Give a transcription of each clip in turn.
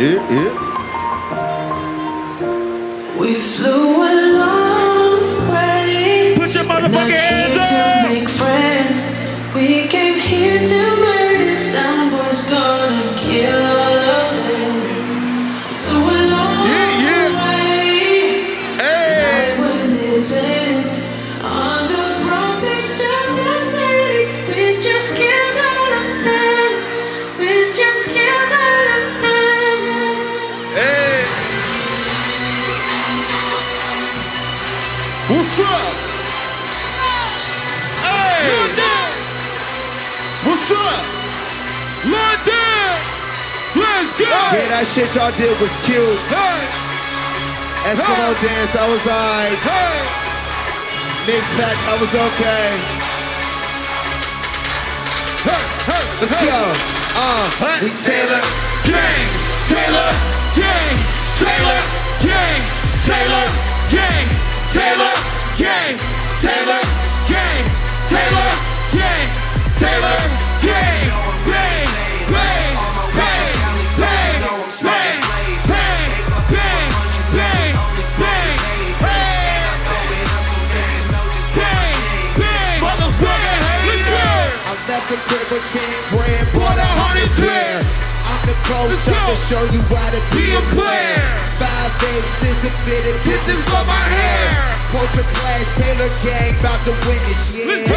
e, e. shit y'all did was cute. Hey, Eskimo Hey. dance, I was alright. hey, Mixpak, I was okay. hey, hey. Let's hey. go. Uh, we Taylor. Gang, Taylor, gang, Taylor, gang, Taylor, gang, Taylor, gang, Taylor, gang, Taylor, gang, Taylor, gang, bang, bang, coach, Let's I go. can show you how to be, Be a a player. player. Five aces to fit it, Bitches for my hair. Culture Clash, Taylor gang, about to win this year. Let's go.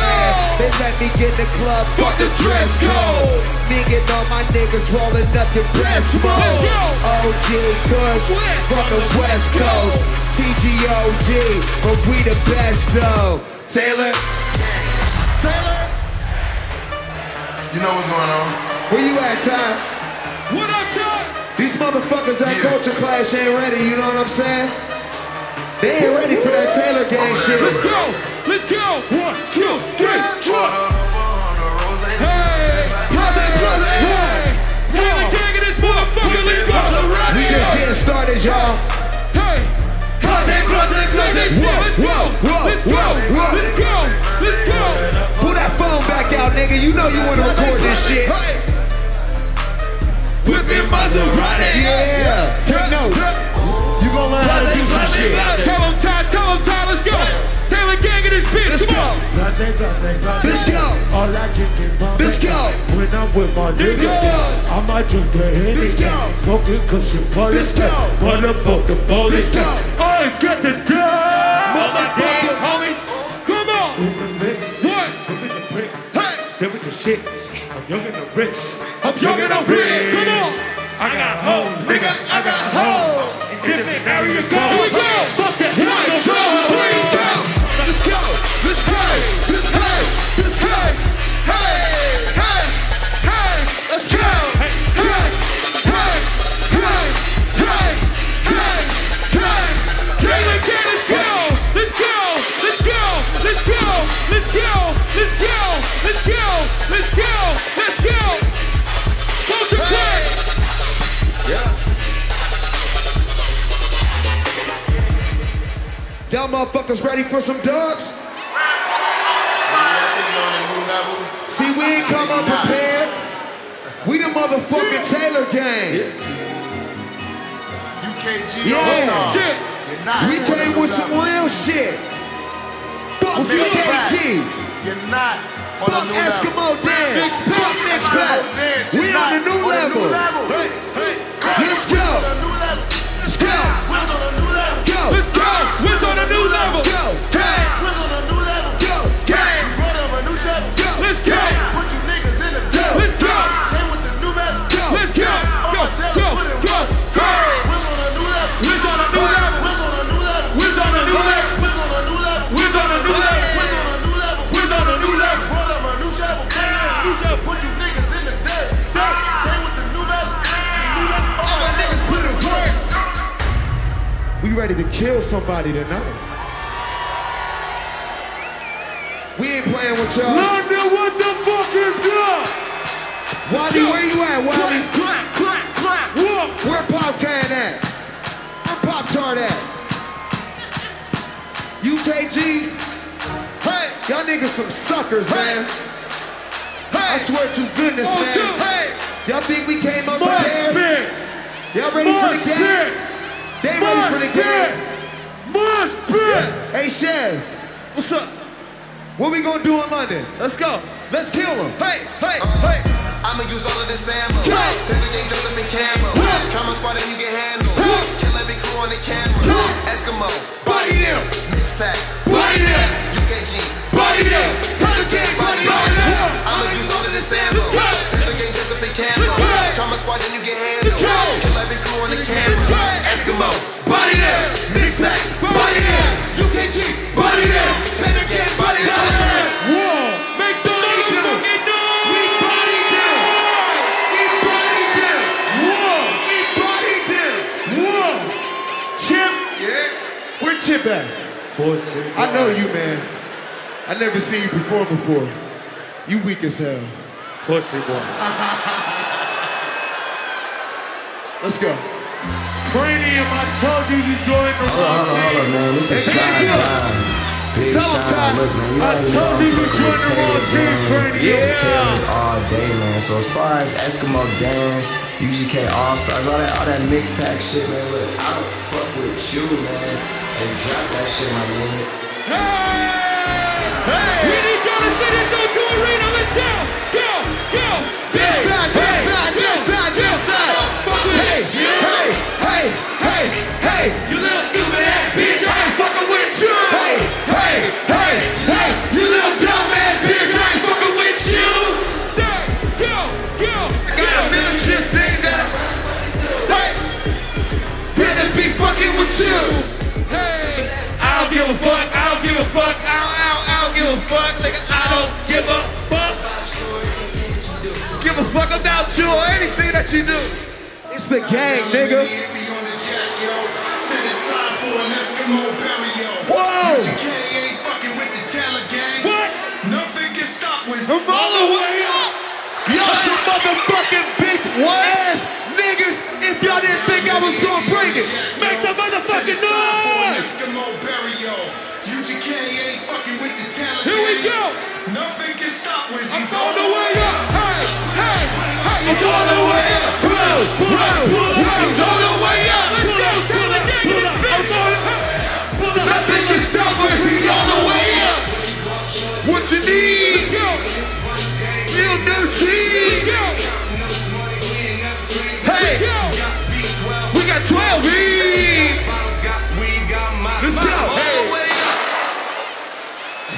They let me get the club, Fuck the dress code. Me and all my niggas rolling up in best mode. Let's go. OG Kush from the West Coast. TGOD, but we the best though. Taylor, Taylor, You know what's going on? where you at, Ty? What up, John? These motherfuckers at Yeah. Culture Clash ain't ready, you know what I'm saying? They ain't ready for that Taylor gang shit. Let's go, let's go. One, two, three, four. Order up a hundred rose. Hey, Close it, close it. hey. Taylor gang in this motherfucker, let's go. We just getting started, y'all. Hey, Close it, close it, close it. let's go, let's go, let's go, whoa, whoa. let's go, let's go. Pull that phone back out, nigga. You know you wanna record this shit. Whipping Maserati. Yeah, take notes. You gonna learn how to do some shit. Tell him Ty, tell him Ty, let's go. Taylor gang in this bitch, Let's come go. on. Let's go. All I can get my Let's go. When I'm with my niggas, Let's go. I might drink the Henny. Let's go. Smoking cushion, police. Let's go. Motherfucker, police. Let's go. Always get this gun. Motherfucker. Homie, come on. What? Hey, Then with the shit. I'm young and the rich. I'm young and I'm rich, come on. I got hoes, nigga. I got hoes. Get me, there you go. motherfuckers ready for some dubs? See, we ain't come up prepared. We the motherfucking Taylor gang. UKG yeah. shit. We came with some real shit. Fuck UKG. You're not Fuck Eskimo Dance. Fuck Mixpak. We on the new level. Let's go. Let's go. Ready to kill somebody tonight. We ain't playing with y'all. London, what the fuck is that? Wally, where you at, Wally? Clap, clap, clap. Whoa. Where Popcaan at? Where Pop Tart at? UKG? Hey, y'all niggas some suckers, man. I swear to goodness, One, man. two. Hey, y'all think we came up Must prepared? Y'all ready for the game? pit. They ready for the Mosh pit. game? Mosh pit. Hey, Chef, What's up? what we gonna do in London? Let's go. Let's kill them. Hey, hey, uh, hey. I'ma use all of this ammo. Yeah. Take the game just up in camo. Yeah. Trauma squad and you can handle. Yeah. Kill every crew on the camera. Yeah. Eskimo. Body them. Mixpak. Body them. UKG. Body them. Tell the game, body Body them. them. I'ma use all of this ammo. Take the game just up in camo. I know you, man. I never seen you perform before. You weak as hell. Pussy boy. Let's go. Kranium, I told you you joined the Hold wrong on, hold on, man. This is Hey, Shine thank you. Time. Big Tell 'em, Look, man, you I already know told I'm you you fucking with joined the Taylor wrong team, gang. Yeah. Yeah. Taylor's all day, man. So as far as Eskimo Dance, UKG All Stars, all that, all that Mixpak shit, man. Look, I don't fuck with you, man. And drop that shit, my nigga. Hey! We need y'all to send this on to arena. Let's go. Go. Go. This Hey, side, this hey, side, this go. side, this side. With Hey, it. hey, hey, hey, hey. You little stupid ass bitch. I ain't fucking with you. Hey, hey, hey, hey. You little dumb ass bitch. I ain't fucking with you. Say, go. Go. Got a million things that I say. Didn't be fucking with you. Hey. I don't give a fuck. I don't give a fuck. I don't, I don't, I don't give a fuck. Nigga, I don't give a fuck. Give a fuck about you or anything that you do. It's the gang, nigga. Whoa. What? From all the way up. Y'all some motherfucking bitch ass niggas if y'all didn't think I was gonna bring it. Make some motherfucking noise. Here we go. Nothing can stop when I'm he's on the way up. Hey, hey, hey. It's all the way up. Whoa, whoa, whoa. All the way up.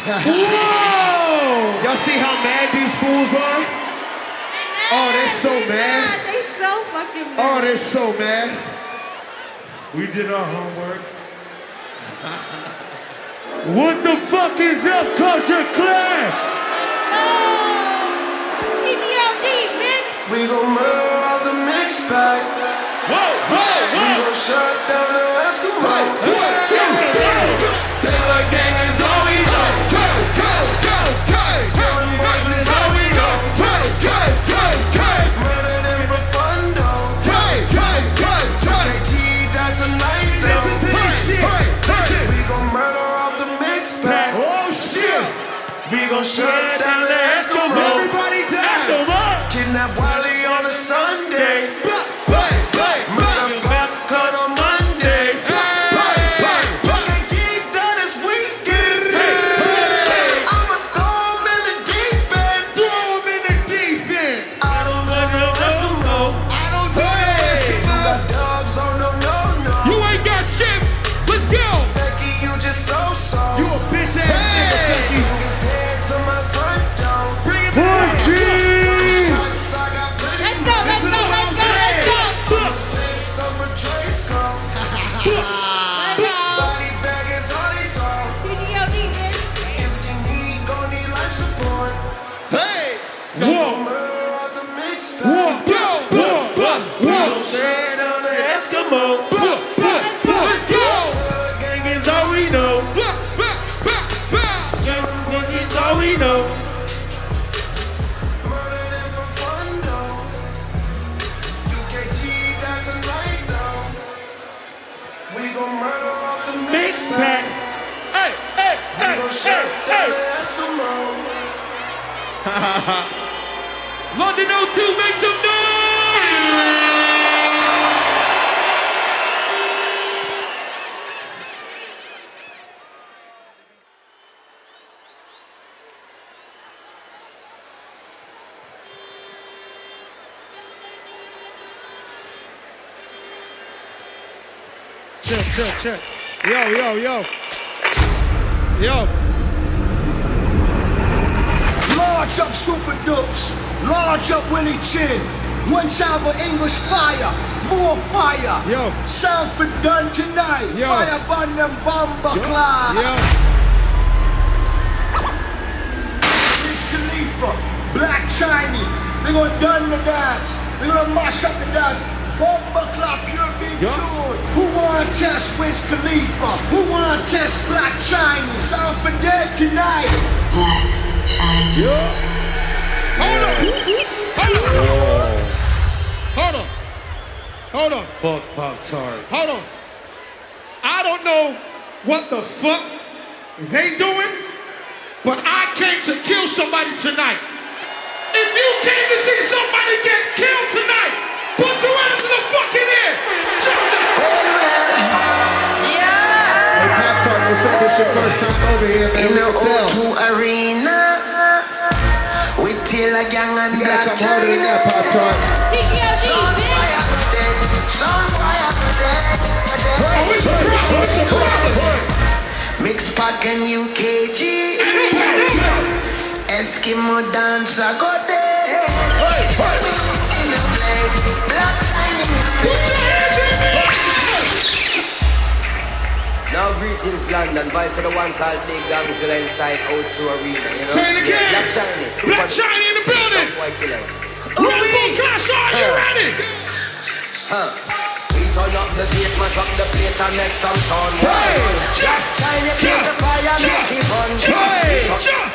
Whoa. Y'all see how mad these fools are? Oh, they're so mad. They so fucking mad. Oh, they're so mad. We did our homework. what the fuck is up, Culture Clash? Oh, TGLD, bitch. We gon' murder off the Mixpak. Chill, chill. Yo, yo, yo. Yo. Large up Super Dups. Large up Willie Chin. One time for English fire. More fire. Yo. Sound for done tonight. Yo. Fire bun them bomber cloud. Yo. Wiz Khalifa. Black Chiney. They gonna done the dance. They gonna mash up the dance. Bomber clock, pure big Yo. Who wanna test Wiz Khalifa? Who wanna test Black Chiney? Sound for dead tonight. Yo. Hold on. Hold on. Hold on. Hold on. Fuck Pop Tart. Hold on. I don't know what the fuck they doing, but I came to kill somebody tonight. If you came to see somebody get killed tonight, this your first time over here, man. In we the O2 arena, with a Gang and you Black come harder than that, Pop Tart. Pack and UKG Eskimo dance I got there. Black in the Now greetings London, voice of the one called Big Gangzilla inside O2 Arena, you know? Say it again. Black Chiney, super Black Chiney in the building. Boy killers. Rainbow oh, Clash, are you ready? Huh. We turn up the bass, mash up the place and make some sound. Hey. Black Chiney plays the fire, make it fun. Hey.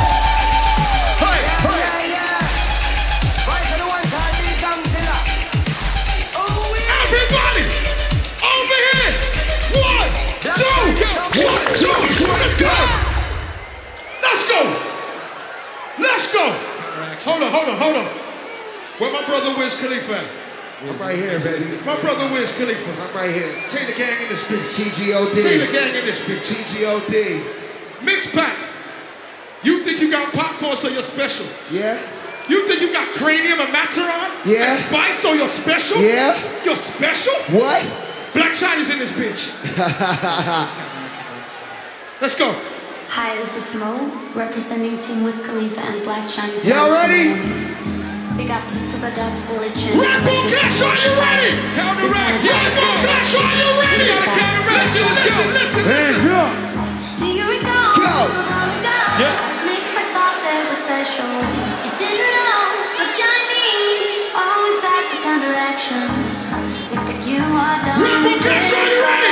I'm right here, baby. My brother Wiz Khalifa. I'm right here. Take the gang in this bitch. TGOD. Take the gang in this bitch. TGOD. Mixpak. You think you got Popcaan so you're special? Yeah? You think you got Kranium and Mataron? Yeah. And spice so you're special? Yeah? You're special? What? Black Chiney in this bitch. Let's go. Hi, this is Mo, representing Team Wiz Khalifa and Black Chiney. Y'all Sounds ready? Big up to Super Dups religion. Rap on cash, are you ready? Count the racks, yeah, rap on cash, are you ready? You gotta count the racks, listen, listen, listen, listen. Hey, yeah. Do you recall? Go. Yeah. Makes me thought that was special. You didn't know, but Johnny always acts the counteraction. If like you are done, Red Bull cash, are you ready?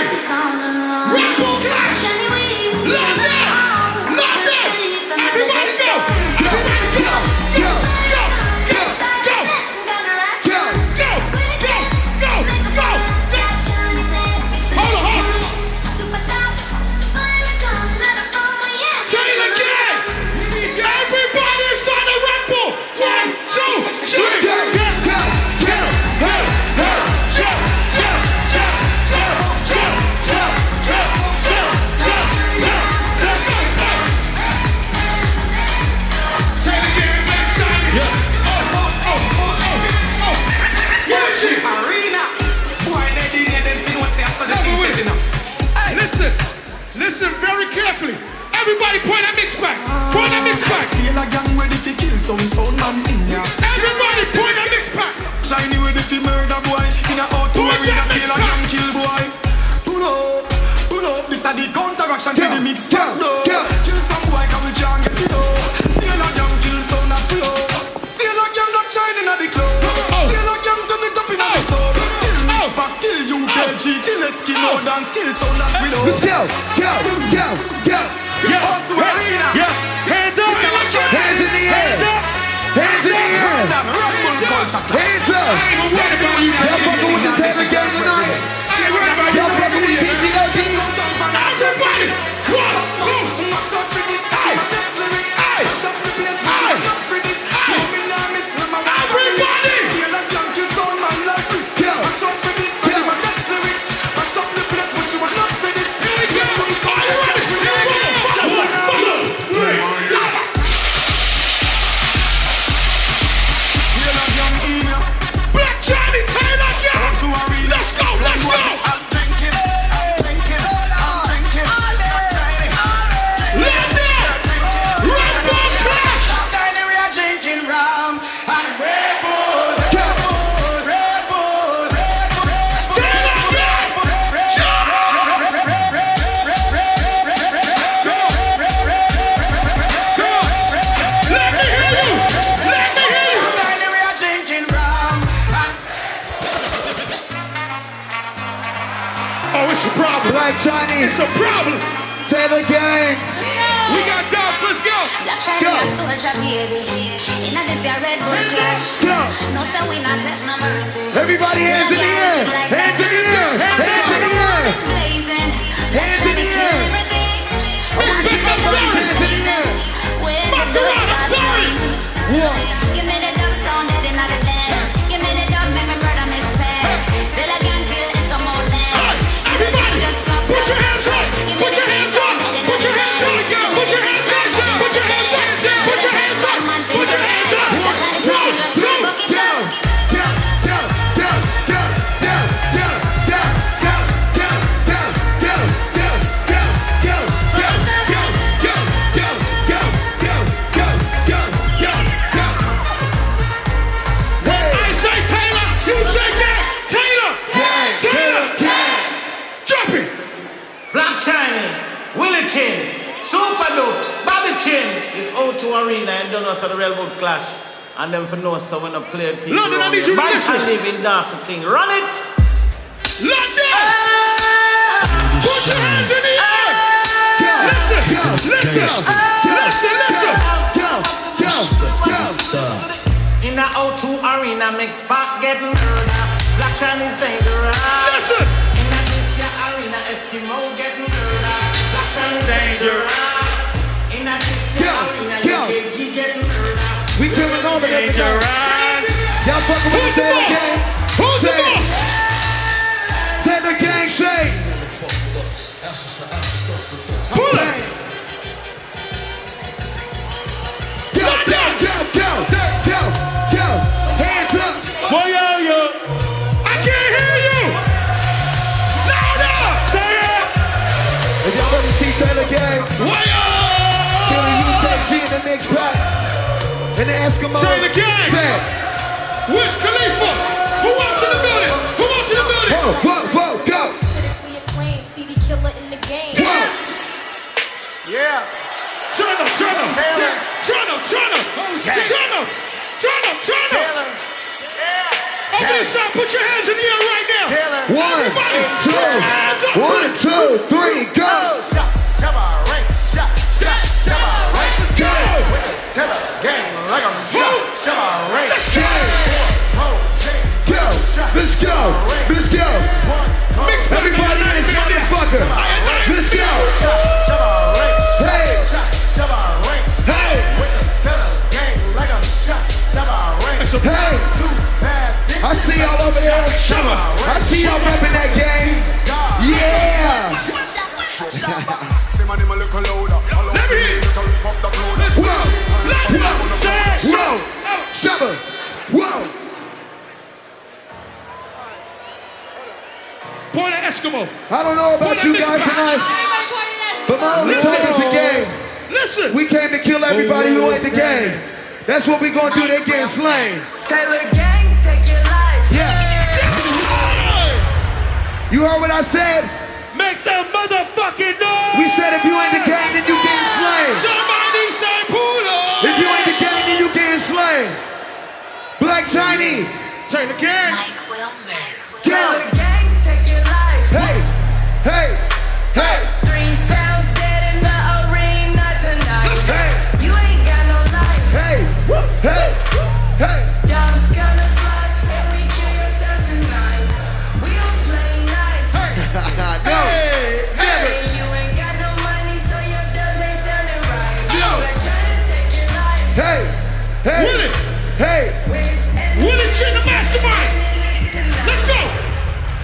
In thing. Run it! London. Ah! Put your hands in the air. go, Listen. go, Listen. Listen. Listen. go, go, go. In the O2 Arena, make spark get murder. Black Chiney is dangerous. Listen. In the this year arena, Eskimo get murder. Black Chiney is dangerous. In the Go, arena. UKG get murder. We killing them today. Y'all fucking with Who's the the? Gang? Who's the Say it. boss? Taylor Gang, say. Pull. Go, go, go, go, go, go. Hands up. Boy, yo, yo. I can't hear you. Louder. Say it. If y'all ever see Taylor Gang, Boy, yo. killing UKG in the next pack. And the Eskimo. Taylor Gang. Say it. Wiz Khalifa. Who else in the building? Who else in the building? Whoa, whoa, whoa, go. Critically acclaimed CD killer in the game. Whoa. Yeah. Turn up, turn up. Taylor. Turn up, turn up. Turn up. Turn up, turn up. Taylor. Yeah. On this side, put your hands in the air right now. Taylor. One, Everybody, two, put your hands up. one, two, three, go. Oh, Let's go. Let's go. Everybody in this motherfucker. Let's go. Hey. Hey. Hey. I see y'all over there. I see y'all repping that game. Yeah. Let me hear it. Whoa. Let me Whoa. Whoa. Shabba. Whoa. Point at Eskimo. I don't know about you guys tonight, but my only Listen. time is the game. Listen. We came to kill everybody who ain't the game. That's what we gonna do. They getting slain. Taylor gang, take your life. Yeah. You heard what I said? Make some motherfucking noise. We said if you ain't the game, then you getting slain. Somebody say pull up. If you ain't the game, then you getting slain. Black Tiny. Say it again. Mike will murder. Taylor gang,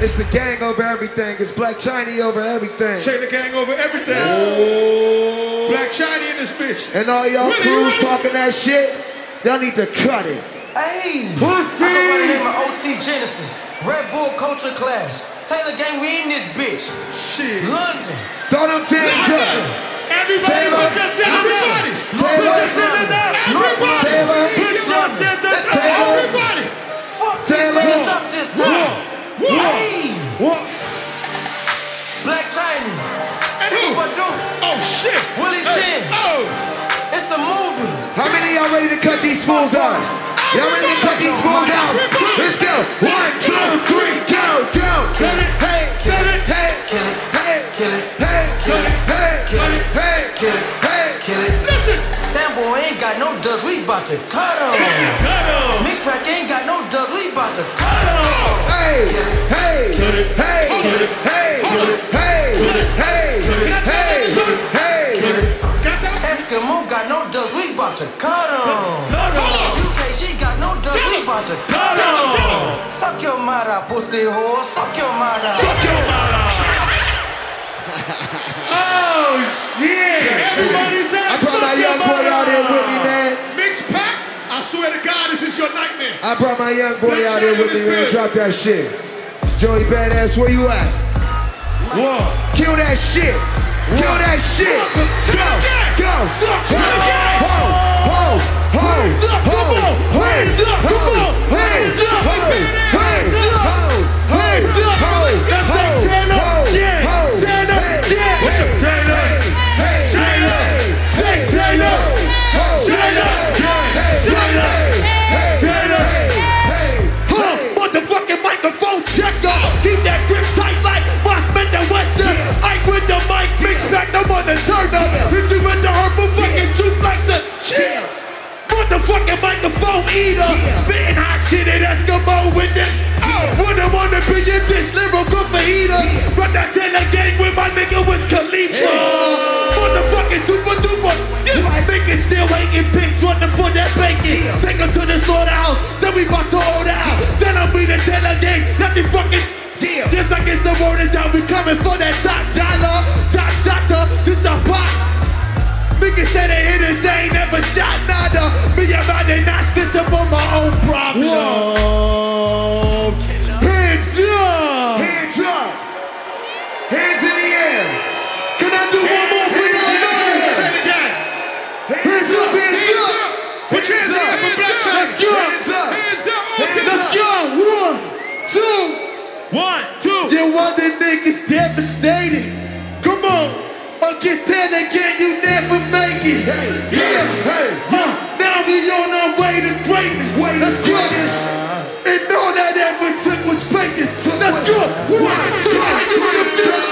It's the gang over everything. It's Black Chiney over everything. Say the gang over everything. Black Shiny in this bitch. And all y'all Willie, you crews ready? talking that shit, y'all need to cut it. Hey! Pussy. I go by the name of OT Genasis. Red Bull Culture Clash. Taylor gang, we in this bitch. Shit. London. Throw them tens up. Everybody Taylor. put your everybody. Taylor. Put your scissors up. Everybody. Taylor. East London. Scissors. Taylor. Everybody. Fuck Taylor. this niggas up this time. Whoa. Hey! These fools out? Y'all ready to cut these fools out? Let's go. One, two, three, go, go. Hey, hey, hey, hey, kill it, kill it, Hey, kill it, hey, kill it. Listen. Sambo ain't got no dust, we bout to cut him. Mixpak ain't got no dust, we bout to cut him. hey, hey, hey, hey, hey, hey, dust, we bout to cut him. UK, she got no dust, Tell we 'em. bout to Tell cut 'em, him. tell 'em. Suck your mother, pussy whore, suck your mother. Fuck your mother. Oh shit! Everybody's out. I brought my young boy out here with me, man. Mix pack. I swear to God, this is your nightmare. I brought my young boy Black out here with China me, is man. good. Drop that shit. Joey Badass, where you at? One. Kill that shit. Kill that shit. Go, go. Suck it Hands up, come on! Hands up, come on! Hands up! Motherfucking microphone eater. Spitting hot shit at Eskimo with it. Oh, wouldn't wanna be in this lyrical fajita. Run that Taylor gang with my nigga Wiz Khalifa. Motherfucking super duper. My niggas still hating pigs, wanting for that bacon. Take them to the slaughterhouse, so we bout to order out. Tell them we the Taylor gang, not the fucking. Yeah. Just like it's the word is out, we coming for that top dollar, top shotter, since I pop. Niggas say they hit us, they ain't never shot nada. Me, I'm not stitch up on my own problem. Hands up! Hands up. Hands in the air. Can I do one more for y'all? Say it again. Hands up, hands up. Put your hands up for Black Chiney. Let's go! Hands up. Hands up! Let's go! One, two. One, two. You want the niggas devastated. Come on. Against 10 again, you never make it. Yeah. Hey, Huh. Now we on our way to greatness. Way to Let's go. greatness. And all that ever took was greatness. Let's go. One, two, you can feel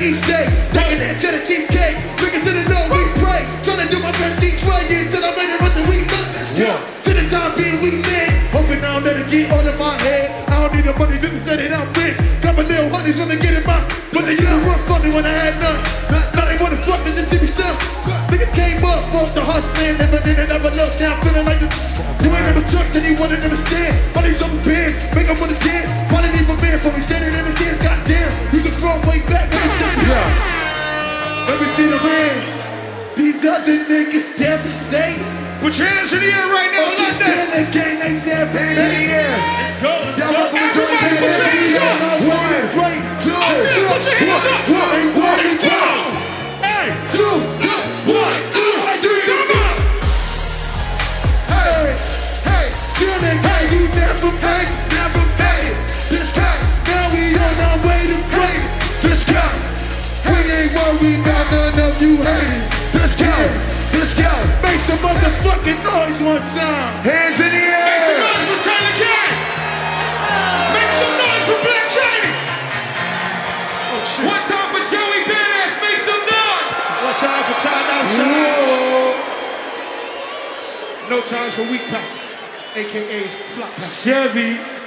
each day. Stacking that cheddar cheesecake. Looking to the Lord, we pray. Trying to do my best each way until I'm ready to run we live. To the time being, we live. Hoping now that it get all in my head. I don't need the money just to say that I'm rich. Couple little honeys wanna get in my. But they to run from me when I had none. Now they wanna fuck me just see me stuff. Niggas came up, broke the hustling, never did it, never look. Now I'm feeling like the. You ain't never trust anyone and understand. All these open bands, make them wanna dance. They need a man for me standing in the stands? Goddamn, you can throw way back Let me see the hands. These other niggas devastated. Put your hands in the air right now. Like that. the gang they never Hands in the air. Go, let's Y'all go. welcome to join Everybody the put your hands hands in the up. air. One, two, Yeah, put your you haters. Let's go. Let's go. Make some motherfucking noise one time. Hands in the air. Make some noise for Tyler Gang. Make some noise for Black Chiney. Oh, one time for Joey Badass, make some noise. One time for Ty outside. No times for weak pack, aka flop pack. Chevy.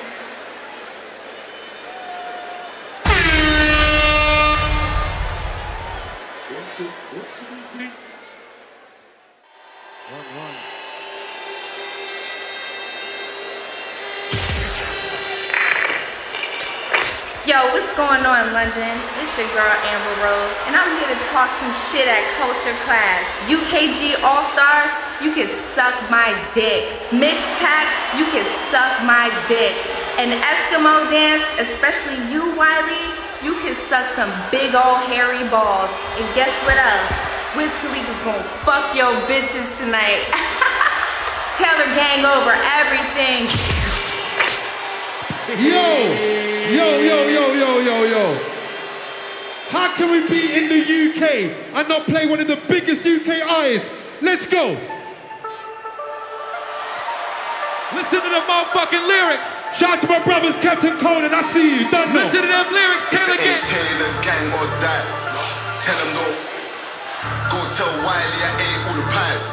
What's going on, London? It's your girl Amber Rose, and I'm here to talk some shit at Culture Clash. UKG All Stars, you can suck my dick. Mix Pack, you can suck my dick. And Eskimo Dance, especially you, Wiley, you can suck some big old hairy balls. And guess what else? Wiz Khalifa's gonna fuck your bitches tonight. Taylor gang over everything. Yo, yo, yo, yo, yo, yo, yo. How can we be in the UK and not play one of the biggest UK artists? Let's go. Listen to the motherfucking lyrics. Shout out to my brothers, Captain Conan. I see you. Done now. Listen to them lyrics. If Taylor it ain't. Taylor gang or die, tell him no. Go tell Wiley I ate all the pies.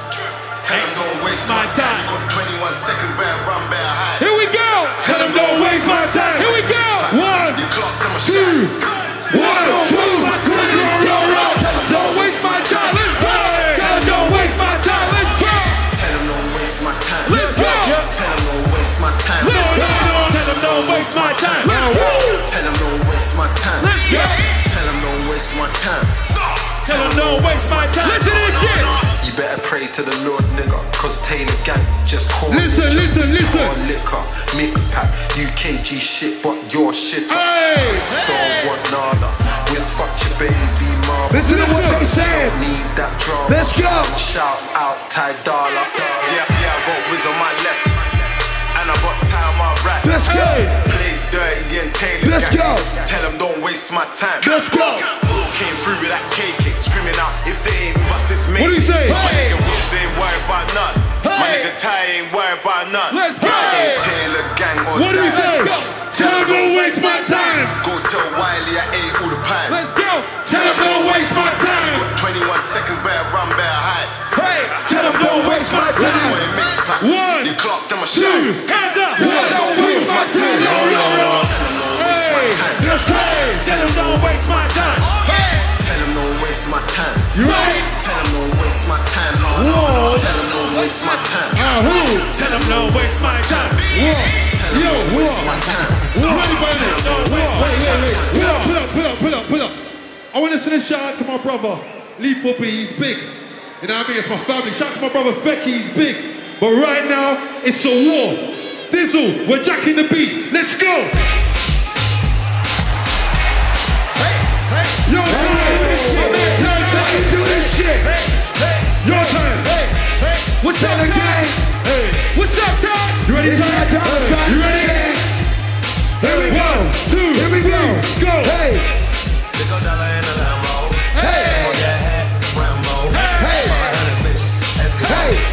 Tell him don't waste my time. You got 21 seconds, better run, better hide. Here we go. Tell them don't waste my time. Here we go. Them two, one, two. Don't waste my time. Let's go. Tell them don't waste my time. Let's go. Tell him don't waste my time. Let's go. Tell don't waste my time. Let's go. Tell them don't waste my time. Let's go. Tell don't waste my time. Let's go. Tell don't waste my time. Tell them don't waste my time. Listen to this shit. You better pray to the Lord, nigga. Cause Taylor Gang just called Listen, me listen, listen. Hard liquor, Mixpak, UKG shit, but your shit up. Hey. Star one nada. Wiz fuck your baby mama. Listen to what they saying. Need that drama. Let's go. Shout out Ty Dolla. Yeah, yeah, I got Wiz on my left. And I got Ty on my right. Let's go. Play dirty and Taylor Let's Gang. go. Tell them don't waste my time. Let's go. Came through with that KK, screaming out, if they ain't bust, it's me. What do you say? My Hey. nigga Wills ain't worried about none. My nigga Ty ain't worried about none. Let's go. Ain't Taylor Gang or What do die. say? go. Tell them don't waste my time. Go tell Wiley I ate all the pies. Let's go. Tell them don't waste my time. 21 seconds, better run, better hide. Them don't waste my time. One, Your clocks, them a Two. Hands up. Don't waste my time. Yo, yo, yo. Hey, let's go. Tell them don't waste my time. Tell them don't waste my time. You ready? Tell them don't waste my time. Whoa. Tell them don't waste my time. Ah, who? Tell them don't waste my time. Whoa. Yo, Waste whoa. my time. Whoa. Ready, baby? Whoa. Wait, wait, wait. Up, pull up, pull up, pull up, pull up. I want to send a shout out to my brother, Lethal B. He's big. You know what I mean? It's my family. Shout out to my brother Fecky. He's big. But right now, it's a war. Dizzle, we're jacking the beat. Let's go. Your time. Your time. Do this shit. Your time. What's up, Ty? Hey. What's up, Ty? You ready, It's Ty? that. You ready? Here we go. Two. Here we go. Go. Hey, Big ol' dollar in a Lambo. hey,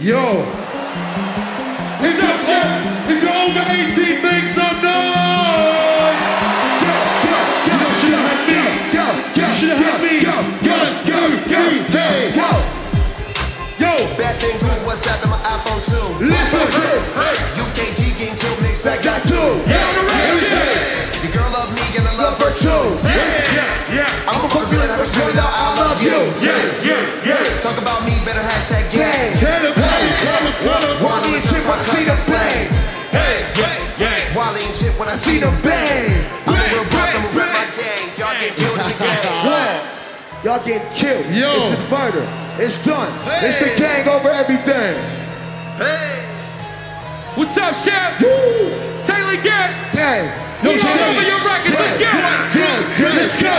Yo. If you're, if you're over 18, make some noise. Go, go, go, You should have had me. go, go, You should have had me. go, go, go, go, go, go. Yo, Bad things to what's up in my iPhone 2. listen. UKG getting killed, mixed Back that two. The girl love me and I love her too. Yeah, yeah, I'm a fuck was screaming out, I love you. yeah, yeah, yeah. Talk about me, better hashtag gang. See the flame. Hey, yeah, yeah. Wally and shit when I see See the them. bang. I'm a real boss, I'm a rep my gang. Y'all get killed in the gang. Y'all getting killed. Yo. This is murder. It's done. It's the gang over everything. Hey. What's up, Chef? Taylor Gang. Gang. Show Chef. me your records. Let's go. Gang, gang, let's go.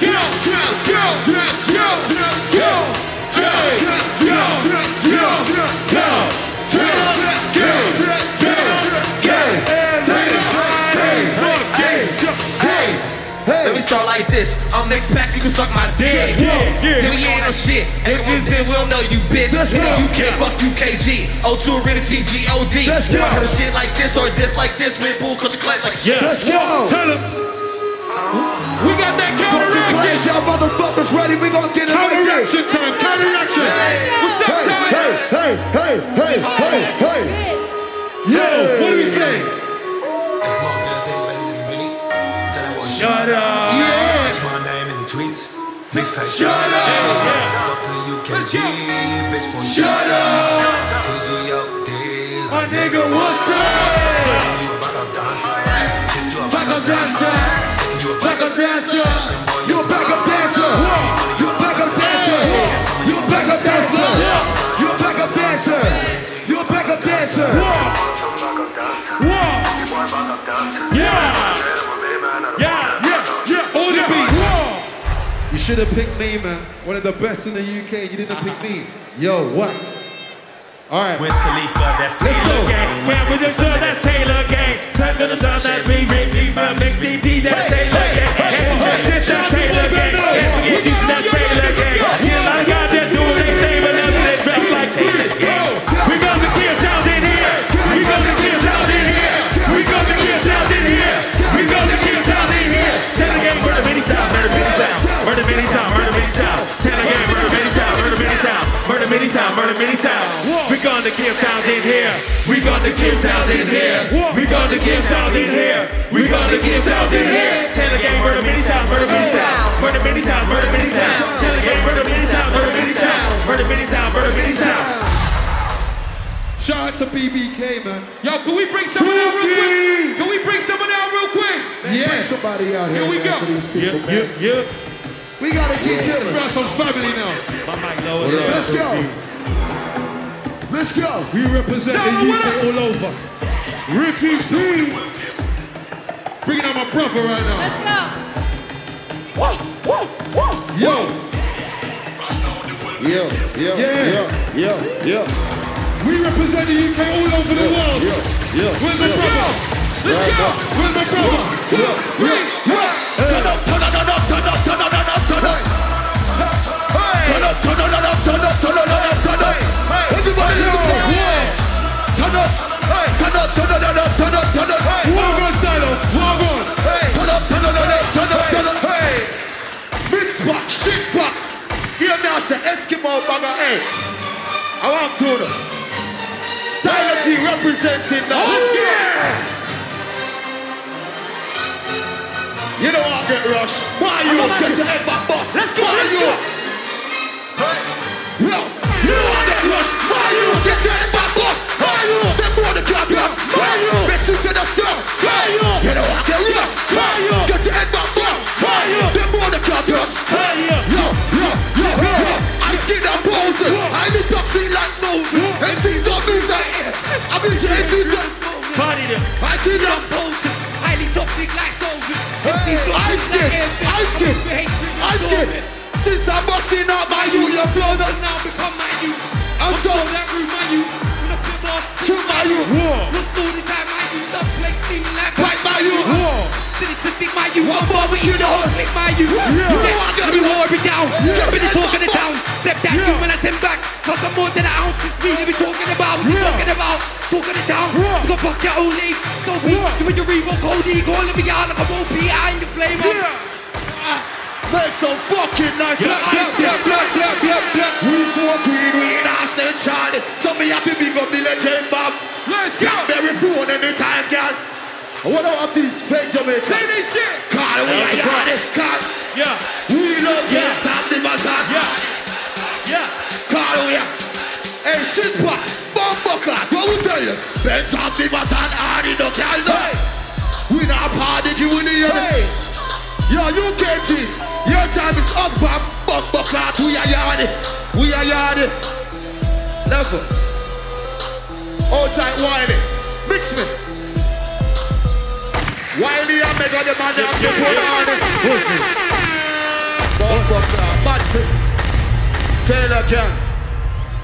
Go, go, go, go, go, go, go, go, go, go, Let me start like this. I'm next back, you can suck my dick. Yeah, yeah. Then we ain't no shit. And if we then we'll know you, bitch. Let's go. You can't fuck you, UKG. O2 Aridity G-O-D. Let's go. heard shit like this or this like this? Red Bull Culture Clash like shit. Let's go. Tell them. We got that motherfuckers ready? We gonna get it like this. Counteraction time, counteraction. What's up, Hey, Ty? hey, hey, hey, hey, hey, hey. Yo, what do we say? Shut up. That's my name in the tweets. Mixpak. Shut up. Fuck the UKG. Bitch, boy. Shut up. TGOD. My nigga, what's up? Back up dance time. Backup dancer. You a backup dancer. You a backup dancer. You a backup dancer. You a backup dancer. You a backup dancer. Yeah. Yeah. Yeah. Yeah. All the beat. You should have picked me, man. One of the best in the UK. You didn't pick me. Yo, what? All right. Wiz Khalifa, that's Let's go. Taylor Gang. Yeah, we just do that Taylor gang. Turn to the sound that we Rick Deeper, Mix DD, that Taylor gang. Forget this, that Taylor gang. Can't forget you, that Taylor gang. See a lot of guys that do their thing, but never they like Taylor gang. We got the gear sounds in here. We got the gear sounds in here. We got the gear sounds in here. We got the gear sounds in here. Taylor gang, murder many style, murder many sound. Murder many sound, murder many style. Murder many sound, murder many sound. We got the gear sounds in here. We got the gear sounds in here. We got the gear sounds in here. We got the gear sounds in here. Taylor gang, murder many sound, murder many sound. Murder many sound, murder many sound. Taylor gang, murder many sound, murder many sound. Murder many sound, murder many sound. Shout out to BBK, man. Yo, can we bring someone out real quick? Can we bring someone out real quick? Yeah. Bring somebody out here, Here we man, go. for these people, Yeah, man. yeah, yeah. We gotta keep Let's killing. some family now. Let's go. Let's go. We represent Stella, the what UK all over. Ricky D. Bringing out my brother right now. Let's go. Yo, Yeah, yeah, Yeah. yeah, yeah, yeah. we represent the UK all over the world. Yeah, yeah. Where's my brother? Let's go. Where's my brother? Two, three, four. Turn up, turn up, turn up, turn up, up, turn up, turn up, turn up, turn up. Everybody turn up, turn up, turn up, turn up, turn up. Style. Turn up, turn up, turn up, turn up. Mix back, shit me, I Eskimo banger, hey. I want to know. Stylo G representing now. You know I get rushed. Why you get your head back boss? Let's go, Why you? Listen to the stuff. Why you? Know I rushed. Why you? Get your head back. Why you? Them boy the. Why you? Yo, yo, yo, yo. I skin and bolted. I be toxic like no. MCs on me like. I be JP. Party them. I see them. Highly toxic like soldiers. Ice skin, ice skin, ice skin. Since I'm busting out my you, your flow now become my youth. I'm so that room my youth. Shoot my you, what's all this youth? Love place steaming like fight my you. City to stick my youth. One One more more we you. Click my. Yeah. You You get know I got every it. down. Yeah. Every talk in the Yeah. town. Step that Yeah. you when I send back. Cause I'm more than an ounce. It's me talking about. Talking about? Talking it down. You gon' fuck your. So. You and your Reebok OD. Calling me out like a won't be out the flame. Make some fucking nice Yeah, like. We so queen, we in Austin, Charlie. So me happy big up the legend, Bob. Let's go. Blackberry phone anytime, girl. What about these fake Jamaicans? Say this shit. Call we are yard, call. Yeah. We love Yeah. get time the massage. Yeah. Yeah. Call we are. Hey, shit, what? Bumbo clock, what we tell you? Ben top the massage, hard in the calendar. We not party, you in the hey. Yo, you get it. Your time is up, fam. Bumbo clock, we are yard. We are yard. Never. All time whiny. Mix me. Wiley and Mega the man have the put on it. Bumbo clock, Maxi. Taylor Gang.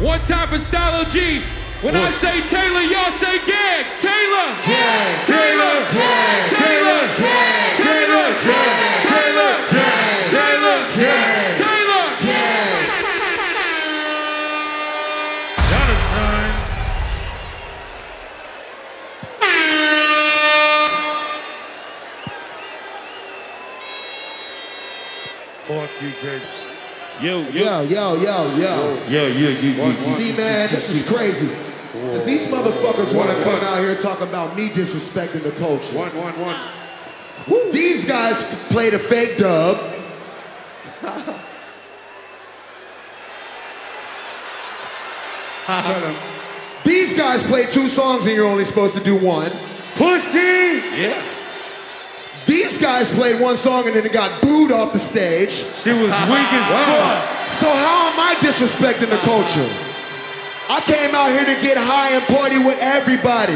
One time for Stylo G. When I say Taylor, y'all say gang. Taylor. Gang. Taylor. Gang. Taylor. Gang. Taylor. Gang. Taylor. Gang. Taylor. Gang. Fuck you, Greg. Yo, Yo, yo, yo, yo. Yo, you, you, you. See, man, this is crazy. Because these motherfuckers want to come out here talking about me disrespecting the culture. One, one, one. These guys played a fake dub. These guys played two songs and you're only supposed to do one. Pussy. Yeah. These guys played one song and then it got booed off the stage. She was weak as fuck. So how am I disrespecting the culture? I came out here to get high and party with everybody.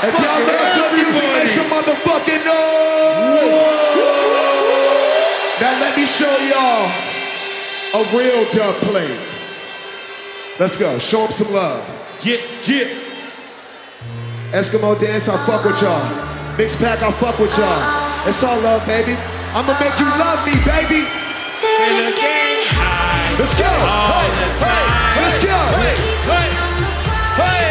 If y'all love good music, make some motherfucking noise. Now let me show y'all a real dub play. Let's go. Show them some love. Jip, jip. Eskimo dance, I fuck with y'all. Mixpak, I fuck with y'all. It's all love, baby. I'ma make you love me, baby. Let's go. Hey, hey, let's go. Hey, hey.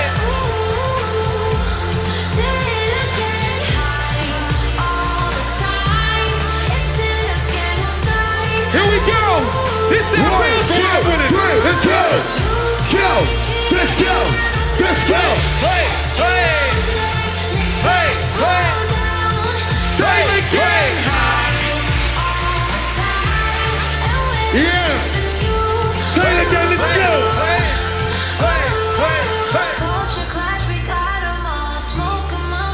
Here we go. This that One, real two, shit with it. three, let's go. Go. Let's go. Let's go. Hey, hey, hey, hey. Yeah. Taylor Gang, let's go.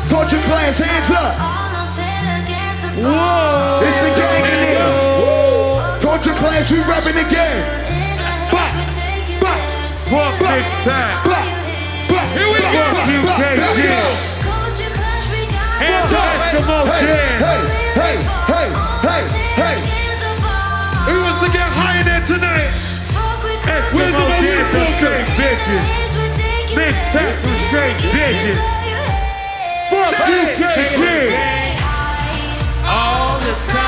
Culture Clash, hands up. Whoa. It's the gang in here. Culture Clash, we repping the game. Bop, bop, Fuck Big Pack. bop, bop. Here we go. bop, You bop. can't Let's see go. it. Hands up at Samoa Jan. Hey, hey, hey, hey, hey. We wants to get higher than tonight. Hey, where's the most focus? Miss Patrick Jake Biggie. Fuck you, Jake All the time.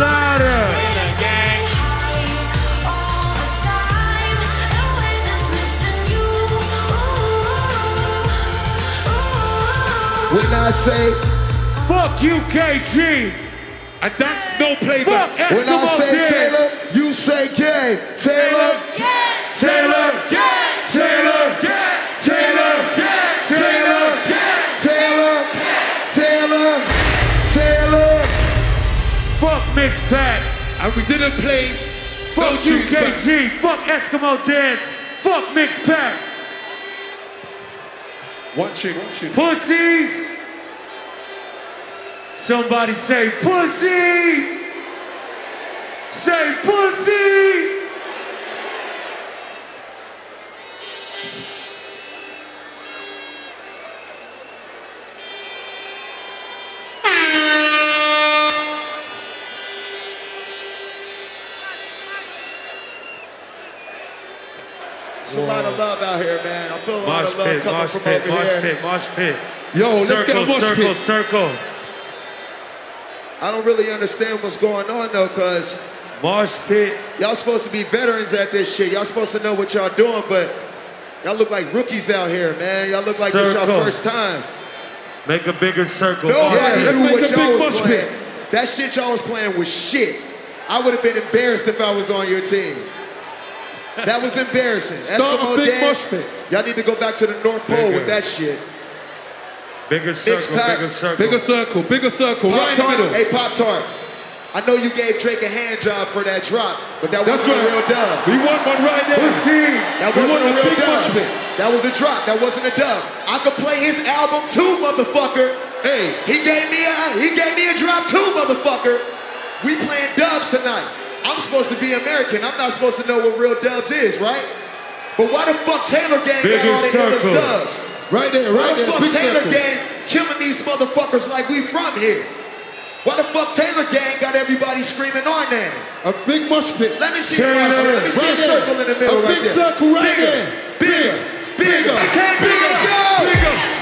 Louder. When I say, Fuck UKG. And that's no playback. when I say. Taylor, you say gang. Taylor, Taylor. Taylor, And we didn't play no Fuck back. UKG. Fuck Eskimo Dance. Fuck Mix Pack. One tune, one. Pussies. Somebody say pussy. Say pussy. Love out here, man. I feel a lot Mosh of love pit, coming mosh from pit, over mosh here. pit, mosh pit. Yo, let's get a circle, mosh circle, pit. circle. I don't really understand what's going on though, cause Mosh pit. y'all supposed to be veterans at this shit. Y'all supposed to know what y'all doing, but y'all look like rookies out here, man. Y'all look like this y'all first time. Make a bigger circle. Nobody Mosh let's knew make what a big y'all was mosh playing. pit. That shit y'all was playing was shit. I would have been embarrassed if I was on your team. That was embarrassing. Start a Eskimo big dance. mosh. Y'all need to go back to the North Pole Bigger. with that shit. Bigger circle, pack. bigger circle. Bigger circle, bigger circle, Pop right Tart, middle. hey Pop Tart. I know you gave Drake a hand job for that drop, but that That's wasn't right. a real dub. We want one right there. Pussy. That We wasn't a a real big mosh dub. pit. That was a drop. That wasn't a dub. I could play his album too, motherfucker. Hey, He gave me a he gave me a drop too, motherfucker. We playing dubs tonight. I'm supposed to be American. I'm not supposed to know what real dubs is, right? But why the fuck Taylor Gang got all the illest circle. dubs? right there, right Why right the there. fuck Taylor circle. Gang killing these motherfuckers like we from here? Why the fuck Taylor Gang got everybody screaming our name? A big mosh pit. Let me see Taylor. a. Let me see Right a there. circle in the middle A right big there. circle right bigger, there. Bigger, bigger. I can't bigger. Let's go. Bigger. Go,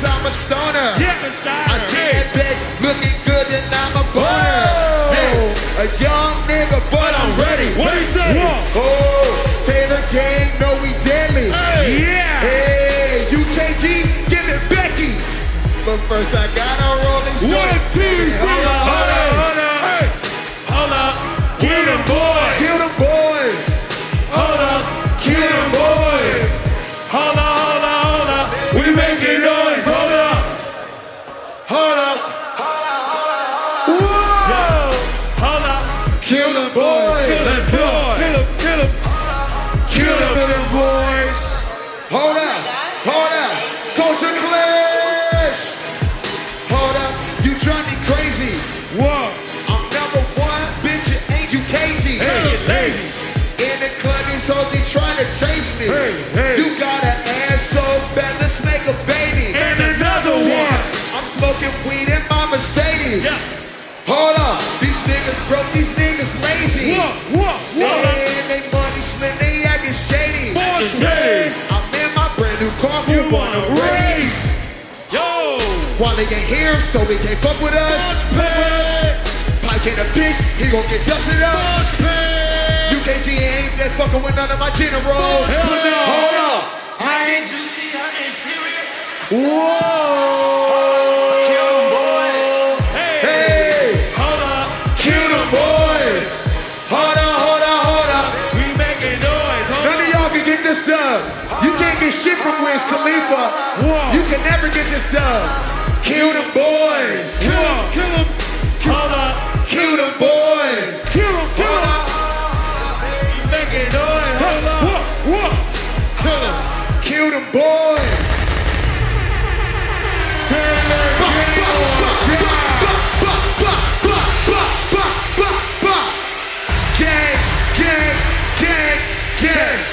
cause I'm a stoner. Yeah. I see that bitch looking good and I'm a boner. Hey, a young nigga, but I'm ready. What he say? Oh, Taylor Gang, know we deadly. Yeah. Hey, UKD, give it Becky. But first I gotta roll and show. One, two, three. Ain't here, so they can't fuck with us. Pike in a bitch, he gon' get dusted up. UKG ain't that fucking with none of my generals. Hell no. Hold on. I ain't you see her interior. Whoa. Kill boys. Hey. Hey, Hold up. kill boys. Hold on, hold on, hold on. We making noise. None of y'all can get this dub. You can't get shit from Wiz Khalifa. Whoa. You can never get this dub. Kill the boys. Kill them. Kill them. kill them. Kill the boys. Kill them. Kill them. Make it noise. Hold up. Kill them. Kill the boys. Gang, gang, gang, gang.